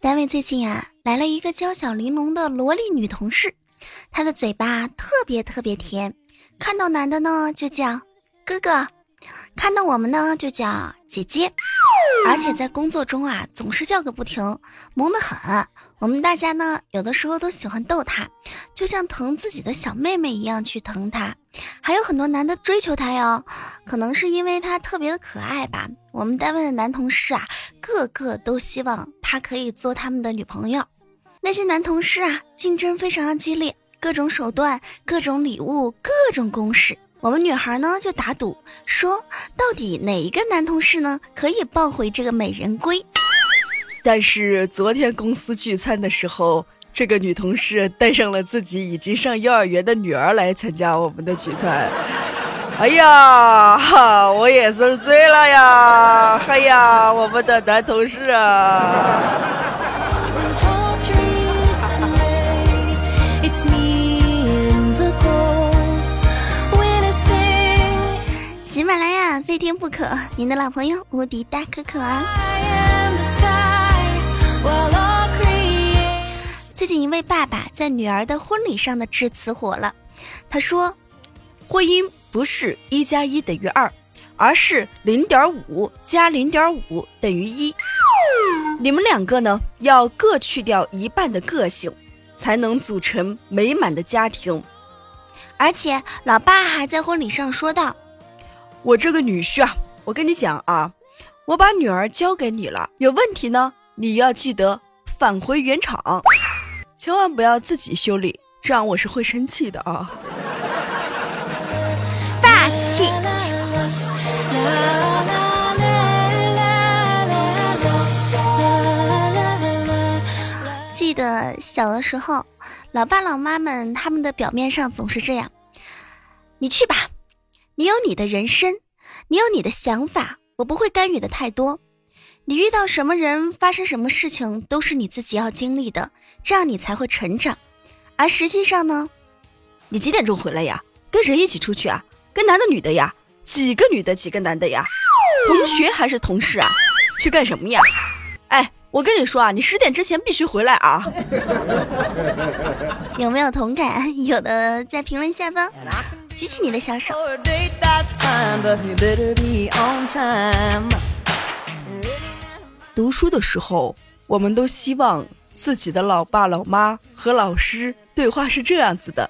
单位最近啊，来了一个娇小玲珑的萝莉女同事，她的嘴巴特别特别甜，看到男的呢就叫哥哥，看到我们呢就叫姐姐，而且在工作中啊总是叫个不停，萌得很。我们大家呢有的时候都喜欢逗她，就像疼自己的小妹妹一样去疼她。还有很多男的追求她哟，可能是因为她特别的可爱吧。我们单位的男同事啊，个个都希望。他可以做他们的女朋友，那些男同事啊，竞争非常的激烈，各种手段、各种礼物、各种攻势。我们女孩呢就打赌，说到底哪一个男同事呢可以抱回这个美人归？但是昨天公司聚餐的时候，这个女同事带上了自己已经上幼儿园的女儿来参加我们的聚餐。哎呀，哈，我也是醉了呀！哎呀，我们的男同事啊！喜马拉雅非听不可，您的老朋友无敌大可可啊！最近一位爸爸在女儿的婚礼上的致辞火了，他说：“婚姻。”不是一加一等于二，而是零点五加零点五等于一。你们两个呢，要各去掉一半的个性，才能组成美满的家庭。而且，老爸还在婚礼上说道：“我这个女婿啊，我跟你讲啊，我把女儿交给你了，有问题呢，你要记得返回原厂，千万不要自己修理，这样我是会生气的啊。”记得小的时候，老爸老妈们他们的表面上总是这样：“你去吧，你有你的人生，你有你的想法，我不会干预的太多。你遇到什么人，发生什么事情，都是你自己要经历的，这样你才会成长。而实际上呢，你几点钟回来呀？跟谁一起出去啊？跟男的女的呀？几个女的，几个男的呀？同学还是同事啊？去干什么呀？哎。”我跟你说啊，你十点之前必须回来啊！有没有同感？有的在评论下方举起你的小手。读书的时候，我们都希望自己的老爸老妈和老师对话是这样子的：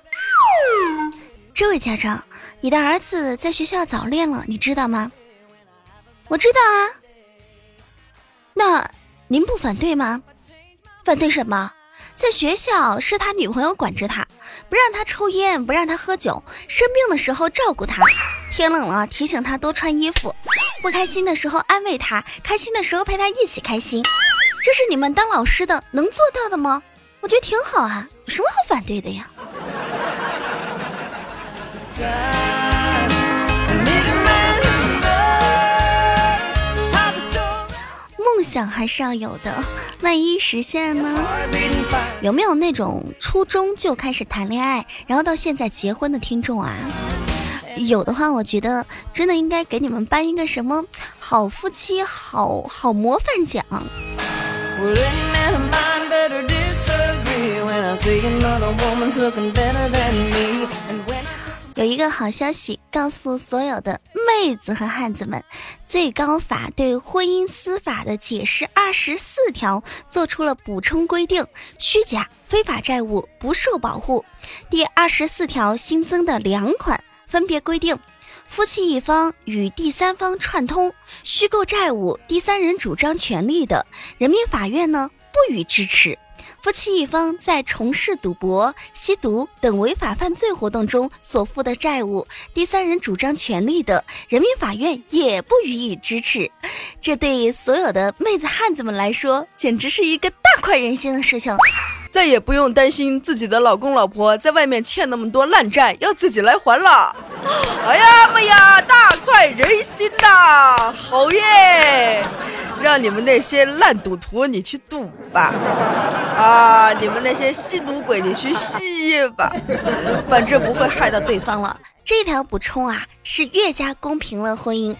这位家长，你的儿子在学校早恋了，你知道吗？我知道啊。那。您不反对吗？反对什么？在学校是他女朋友管着他，不让他抽烟，不让他喝酒，生病的时候照顾他，天冷了提醒他多穿衣服，不开心的时候安慰他，开心的时候陪他一起开心。这是你们当老师的能做到的吗？我觉得挺好啊，有什么好反对的呀？想还是要有的，万一实现呢？有没有那种初中就开始谈恋爱，然后到现在结婚的听众啊？有的话，我觉得真的应该给你们颁一个什么好夫妻、好好模范奖。有一个好消息，告诉所有的妹子和汉子们，最高法对婚姻司法的解释二十四条做出了补充规定，虚假非法债务不受保护。第二十四条新增的两款分别规定：夫妻一方与第三方串通虚构债务、第三人主张权利的，人民法院呢不予支持。夫妻一方在从事赌博、吸毒等违法犯罪活动中所负的债务，第三人主张权利的，人民法院也不予以支持。这对所有的妹子汉子们来说，简直是一个大快人心的事情，再也不用担心自己的老公老婆在外面欠那么多烂债要自己来还了。哎呀妈呀，大快人心呐！好耶！让你们那些烂赌徒，你去赌吧！啊，你们那些吸毒鬼，你去吸吧，反正不会害到对方了。这条补充啊，是越加公平了婚姻。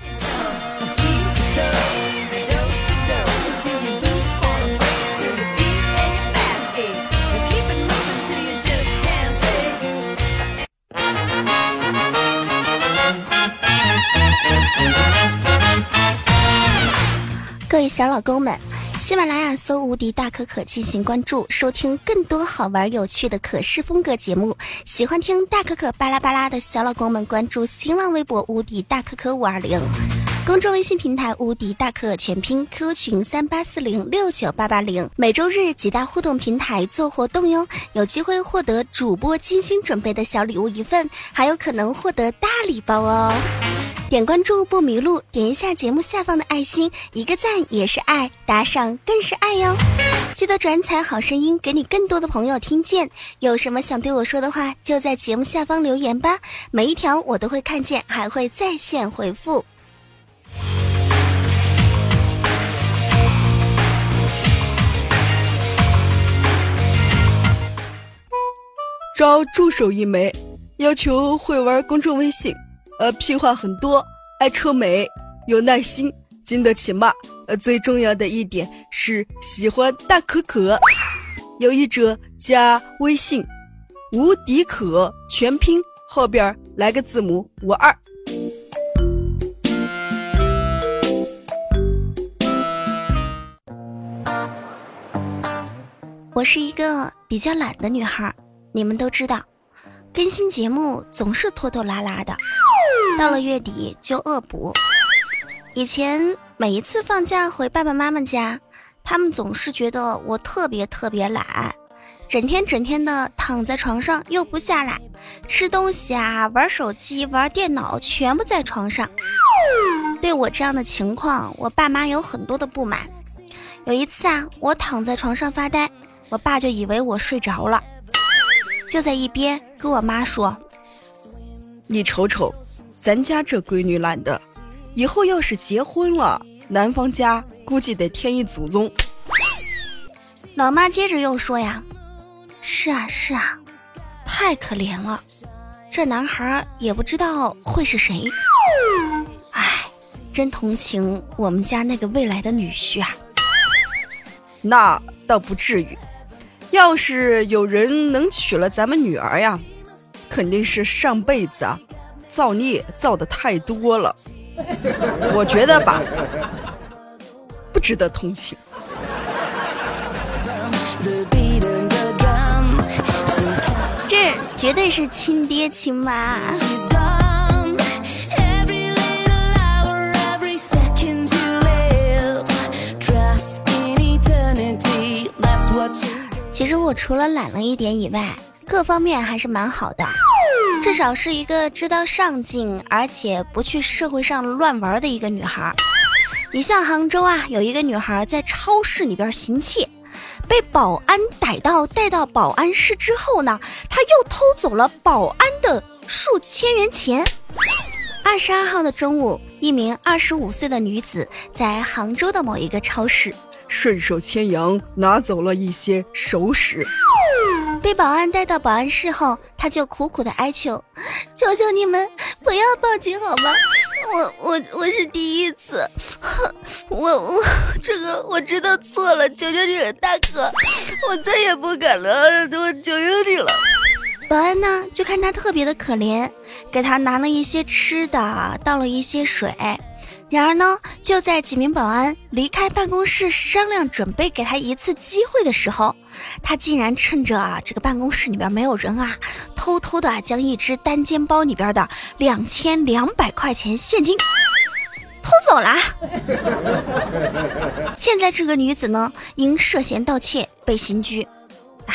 各位小老公们，喜马拉雅搜“无敌大可可”进行关注，收听更多好玩有趣的可视风格节目。喜欢听大可可巴拉巴拉的小老公们，关注新浪微博“无敌大可可五二零”，公众微信平台“无敌大可全拼 ”，QQ 群三八四零六九八八零。每周日几大互动平台做活动哟，有机会获得主播精心准备的小礼物一份，还有可能获得大礼包哦。点关注不迷路，点一下节目下方的爱心，一个赞也是爱，打赏更是爱哟。记得转采好声音，给你更多的朋友听见。有什么想对我说的话，就在节目下方留言吧，每一条我都会看见，还会在线回复。招助手一枚，要求会玩公众微信。呃，屁话很多，爱臭美，有耐心，经得起骂。呃，最重要的一点是喜欢大可可。有意者加微信“无敌可”全拼，后边来个字母五二。我是一个比较懒的女孩，你们都知道，更新节目总是拖拖拉拉的。到了月底就恶补。以前每一次放假回爸爸妈妈家，他们总是觉得我特别特别懒，整天整天的躺在床上又不下来，吃东西啊、玩手机、玩电脑，全部在床上。对我这样的情况，我爸妈有很多的不满。有一次啊，我躺在床上发呆，我爸就以为我睡着了，就在一边跟我妈说：“你瞅瞅。”咱家这闺女懒的，以后要是结婚了，男方家估计得添一祖宗。老妈接着又说呀：“是啊是啊，太可怜了，这男孩也不知道会是谁。唉，真同情我们家那个未来的女婿啊。”那倒不至于，要是有人能娶了咱们女儿呀，肯定是上辈子啊。造孽造的太多了，我觉得吧，不值得同情。这绝对是亲爹亲妈。其实我除了懒了一点以外，各方面还是蛮好的。至少是一个知道上进，而且不去社会上乱玩的一个女孩。你像杭州啊，有一个女孩在超市里边行窃，被保安逮到，带到保安室之后呢，她又偷走了保安的数千元钱。二十二号的中午，一名二十五岁的女子在杭州的某一个超市顺手牵羊拿走了一些首饰。被保安带到保安室后，他就苦苦的哀求：“求求你们不要报警好吗？我我我是第一次，我我这个我知道错了，求求你了，大哥，我再也不敢了，我求求你了。”保安呢，就看他特别的可怜，给他拿了一些吃的，倒了一些水。然而呢，就在几名保安离开办公室商量准备给他一次机会的时候，他竟然趁着啊这个办公室里边没有人啊，偷偷的将一只单肩包里边的两千两百块钱现金偷走了。现在这个女子呢，因涉嫌盗窃被刑拘。哎，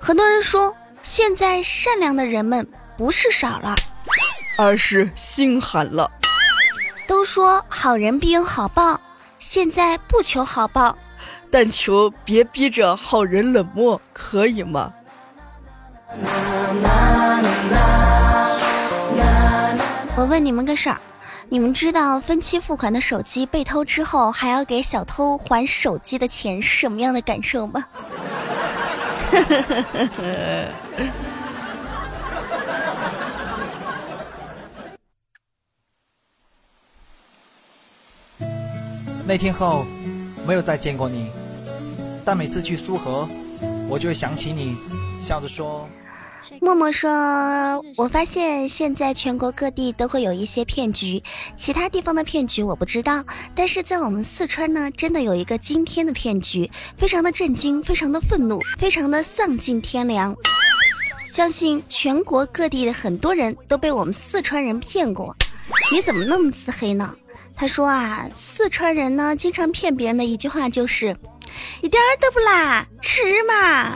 很多人说，现在善良的人们不是少了，而是心寒了。都说好人必有好报，现在不求好报，但求别逼着好人冷漠，可以吗？我问你们个事儿，你们知道分期付款的手机被偷之后，还要给小偷还手机的钱是什么样的感受吗？那天后，没有再见过你，但每次去苏河，我就会想起你，笑着说：“默默说：“我发现现在全国各地都会有一些骗局，其他地方的骗局我不知道，但是在我们四川呢，真的有一个惊天的骗局，非常的震惊，非常的愤怒，非常的丧尽天良。相信全国各地的很多人都被我们四川人骗过。你怎么那么自黑呢？”他说啊，四川人呢，经常骗别人的一句话就是：“一点儿都不辣，吃嘛。”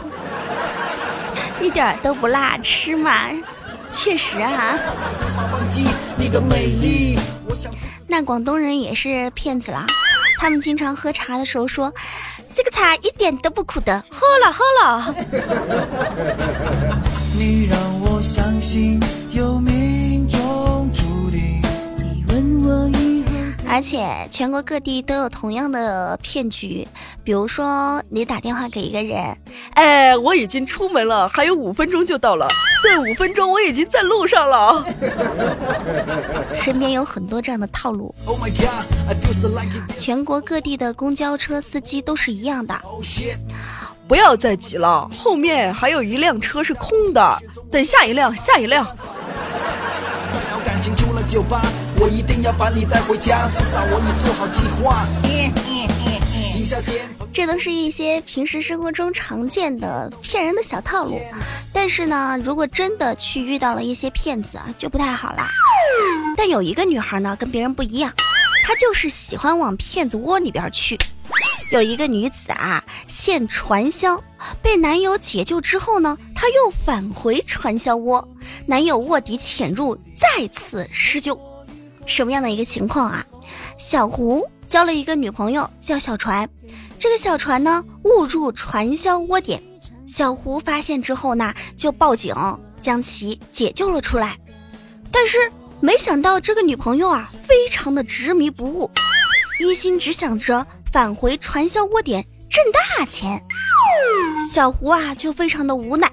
一点都不辣，吃嘛？确实啊。那广东人也是骗子啦，他们经常喝茶的时候说：“这个茶一点都不苦的，喝了喝了。”你让我相信有而且全国各地都有同样的骗局，比如说你打电话给一个人，哎，我已经出门了，还有五分钟就到了。对，五分钟我已经在路上了。身边有很多这样的套路。全国各地的公交车司机都是一样的。不要再挤了，后面还有一辆车是空的，等下一辆，下一辆。酒吧我一定要把你带回家，至少我已做好计划。这都是一些平时生活中常见的骗人的小套路，但是呢，如果真的去遇到了一些骗子啊，就不太好啦。但有一个女孩呢，跟别人不一样，她就是喜欢往骗子窝里边去。有一个女子啊，现传销，被男友解救之后呢，她又返回传销窝，男友卧底潜入，再次施救。什么样的一个情况啊？小胡交了一个女朋友叫小船，这个小船呢误入传销窝点，小胡发现之后呢就报警将其解救了出来。但是没想到这个女朋友啊非常的执迷不悟，一心只想着返回传销窝点挣大钱。小胡啊就非常的无奈，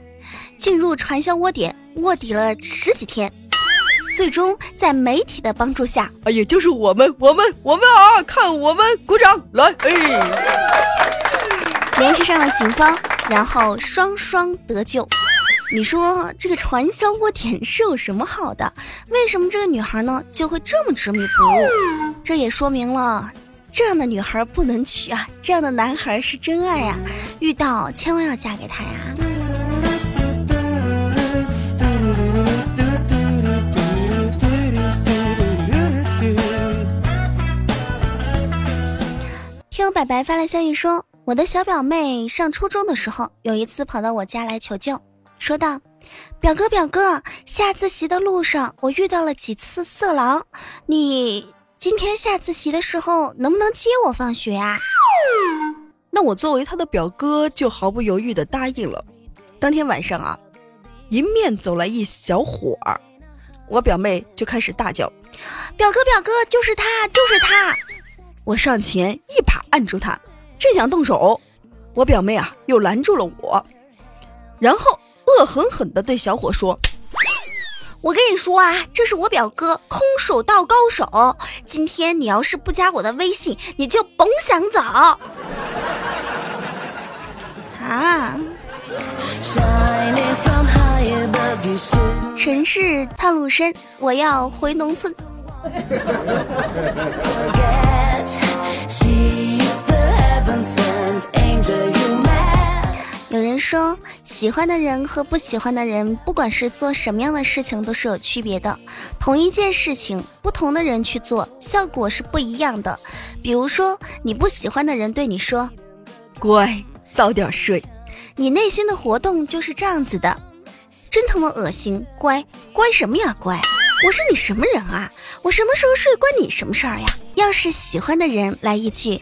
进入传销窝点卧底了十几天。最终在媒体的帮助下，哎呀，就是我们，我们，我们啊！看我们，鼓掌来！哎，联系上了警方，然后双双得救。你说这个传销窝点是有什么好的？为什么这个女孩呢就会这么执迷不悟？这也说明了这样的女孩不能娶啊，这样的男孩是真爱呀，遇到千万要嫁给他呀。白白发来消息说，我的小表妹上初中的时候，有一次跑到我家来求救，说道：“表哥表哥，下自习的路上我遇到了几次色狼，你今天下自习的时候能不能接我放学啊？”那我作为他的表哥，就毫不犹豫的答应了。当天晚上啊，迎面走来一小伙儿，我表妹就开始大叫：“表哥表哥，就是他，就是他！”我上前一把按住他，正想动手，我表妹啊又拦住了我，然后恶狠狠地对小伙说：“我跟你说啊，这是我表哥，空手道高手。今天你要是不加我的微信，你就甭想走。”啊！城市套路深，我要回农村。说，喜欢的人和不喜欢的人，不管是做什么样的事情，都是有区别的。同一件事情，不同的人去做，效果是不一样的。比如说，你不喜欢的人对你说：“乖，早点睡。”你内心的活动就是这样子的，真他妈恶心！乖乖什么呀？乖，我是你什么人啊？我什么时候睡关你什么事儿呀？要是喜欢的人来一句：“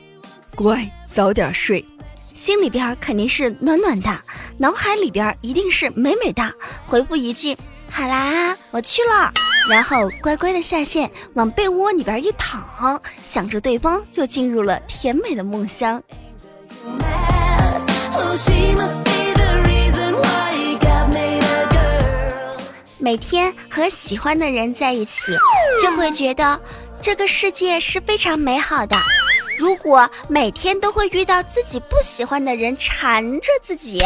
乖，早点睡。”心里边肯定是暖暖的，脑海里边一定是美美的。回复一句“好啦，我去了”，然后乖乖的下线，往被窝里边一躺，想着对方就进入了甜美的梦乡。每天和喜欢的人在一起，就会觉得这个世界是非常美好的。如果每天都会遇到自己不喜欢的人缠着自己，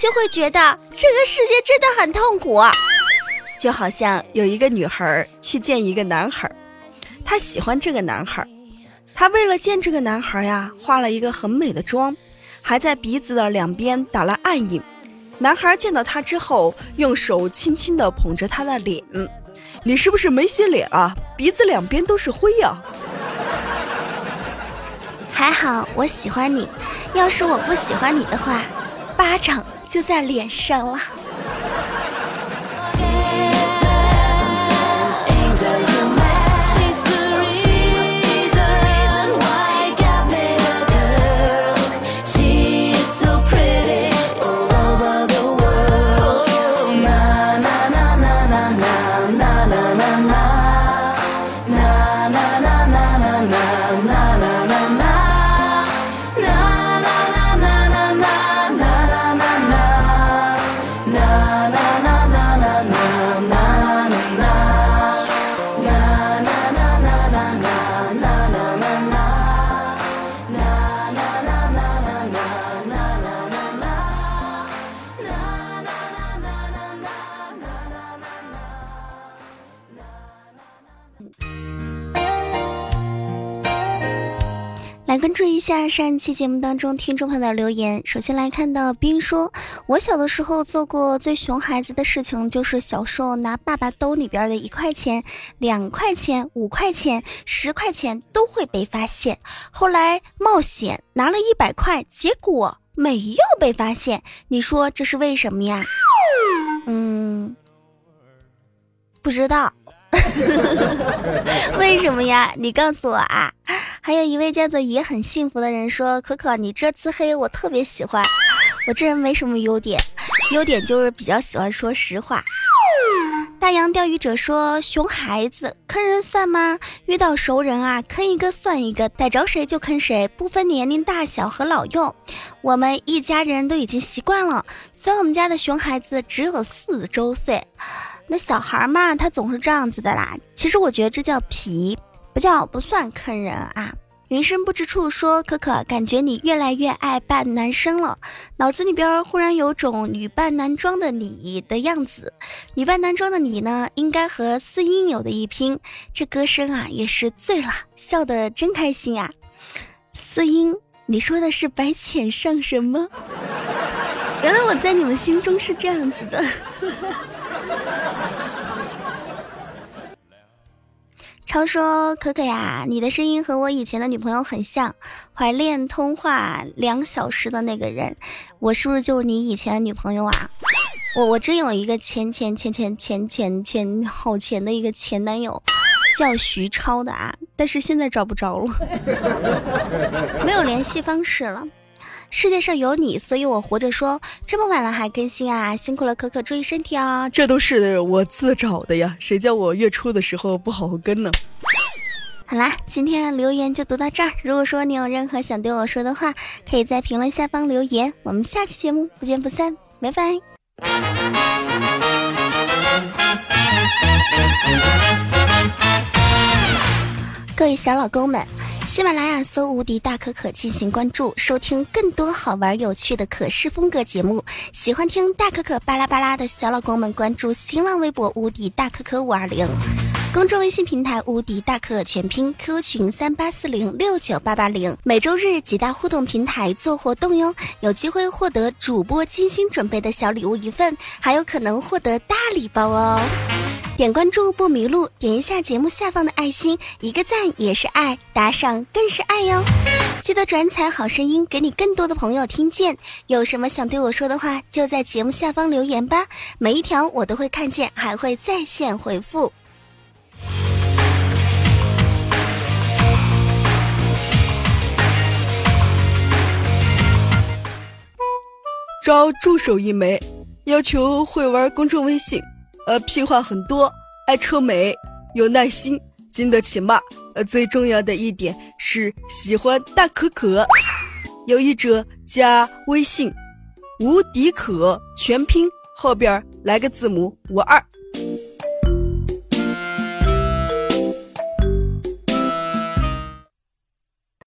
就会觉得这个世界真的很痛苦。就好像有一个女孩去见一个男孩，她喜欢这个男孩，她为了见这个男孩呀，化了一个很美的妆，还在鼻子的两边打了暗影。男孩见到她之后，用手轻轻地捧着她的脸：“你是不是没洗脸啊？鼻子两边都是灰呀。”还好我喜欢你，要是我不喜欢你的话，巴掌就在脸上了。下上期节目当中听众朋友的留言。首先来看到冰说：“我小的时候做过最熊孩子的事情，就是小时候拿爸爸兜里边的一块钱、两块钱、五块钱、十块钱都会被发现。后来冒险拿了一百块，结果没有被发现。你说这是为什么呀？嗯，不知道。” 为什么呀？你告诉我啊！还有一位叫做也很幸福的人说：“可可，你这次黑我特别喜欢。我这人没什么优点，优点就是比较喜欢说实话。”大洋钓鱼者说：“熊孩子坑人算吗？遇到熟人啊，坑一个算一个，逮着谁就坑谁，不分年龄大小和老幼。我们一家人都已经习惯了。虽然我们家的熊孩子只有四周岁。”那小孩嘛，他总是这样子的啦。其实我觉得这叫皮，不叫不算坑人啊。云深不知处说，可可感觉你越来越爱扮男生了，脑子里边忽然有种女扮男装的你的样子。女扮男装的你呢，应该和四音有的一拼。这歌声啊，也是醉了，笑得真开心啊。四音，你说的是白浅上什么？原来我在你们心中是这样子的。超说：“可可呀，你的声音和我以前的女朋友很像，怀恋通话两小时的那个人，我是不是就是你以前的女朋友啊？我我真有一个前前前前前前前好前的一个前男友，叫徐超的啊，但是现在找不着了，没有联系方式了。”世界上有你，所以我活着。说这么晚了还更新啊，辛苦了，可可注意身体啊。这都是我自找的呀，谁叫我月初的时候不好好跟呢？好啦，今天的留言就读到这儿。如果说你有任何想对我说的话，可以在评论下方留言。我们下期节目不见不散，拜拜。各位小老公们。喜马拉雅搜“无敌大可可”进行关注，收听更多好玩有趣的可视风格节目。喜欢听大可可巴拉巴拉的小老公们，关注新浪微博“无敌大可可五二零”，公众微信平台“无敌大可可全拼 ”，QQ 群三八四零六九八八零。每周日几大互动平台做活动哟，有机会获得主播精心准备的小礼物一份，还有可能获得大礼包哦。点关注不迷路，点一下节目下方的爱心，一个赞也是爱，打赏更是爱哟。记得转采好声音，给你更多的朋友听见。有什么想对我说的话，就在节目下方留言吧，每一条我都会看见，还会在线回复。招助手一枚，要求会玩公众微信。呃，屁话很多，爱臭美，有耐心，经得起骂。呃，最重要的一点是喜欢大可可。有意者加微信，无敌可全拼后边来个字母五二。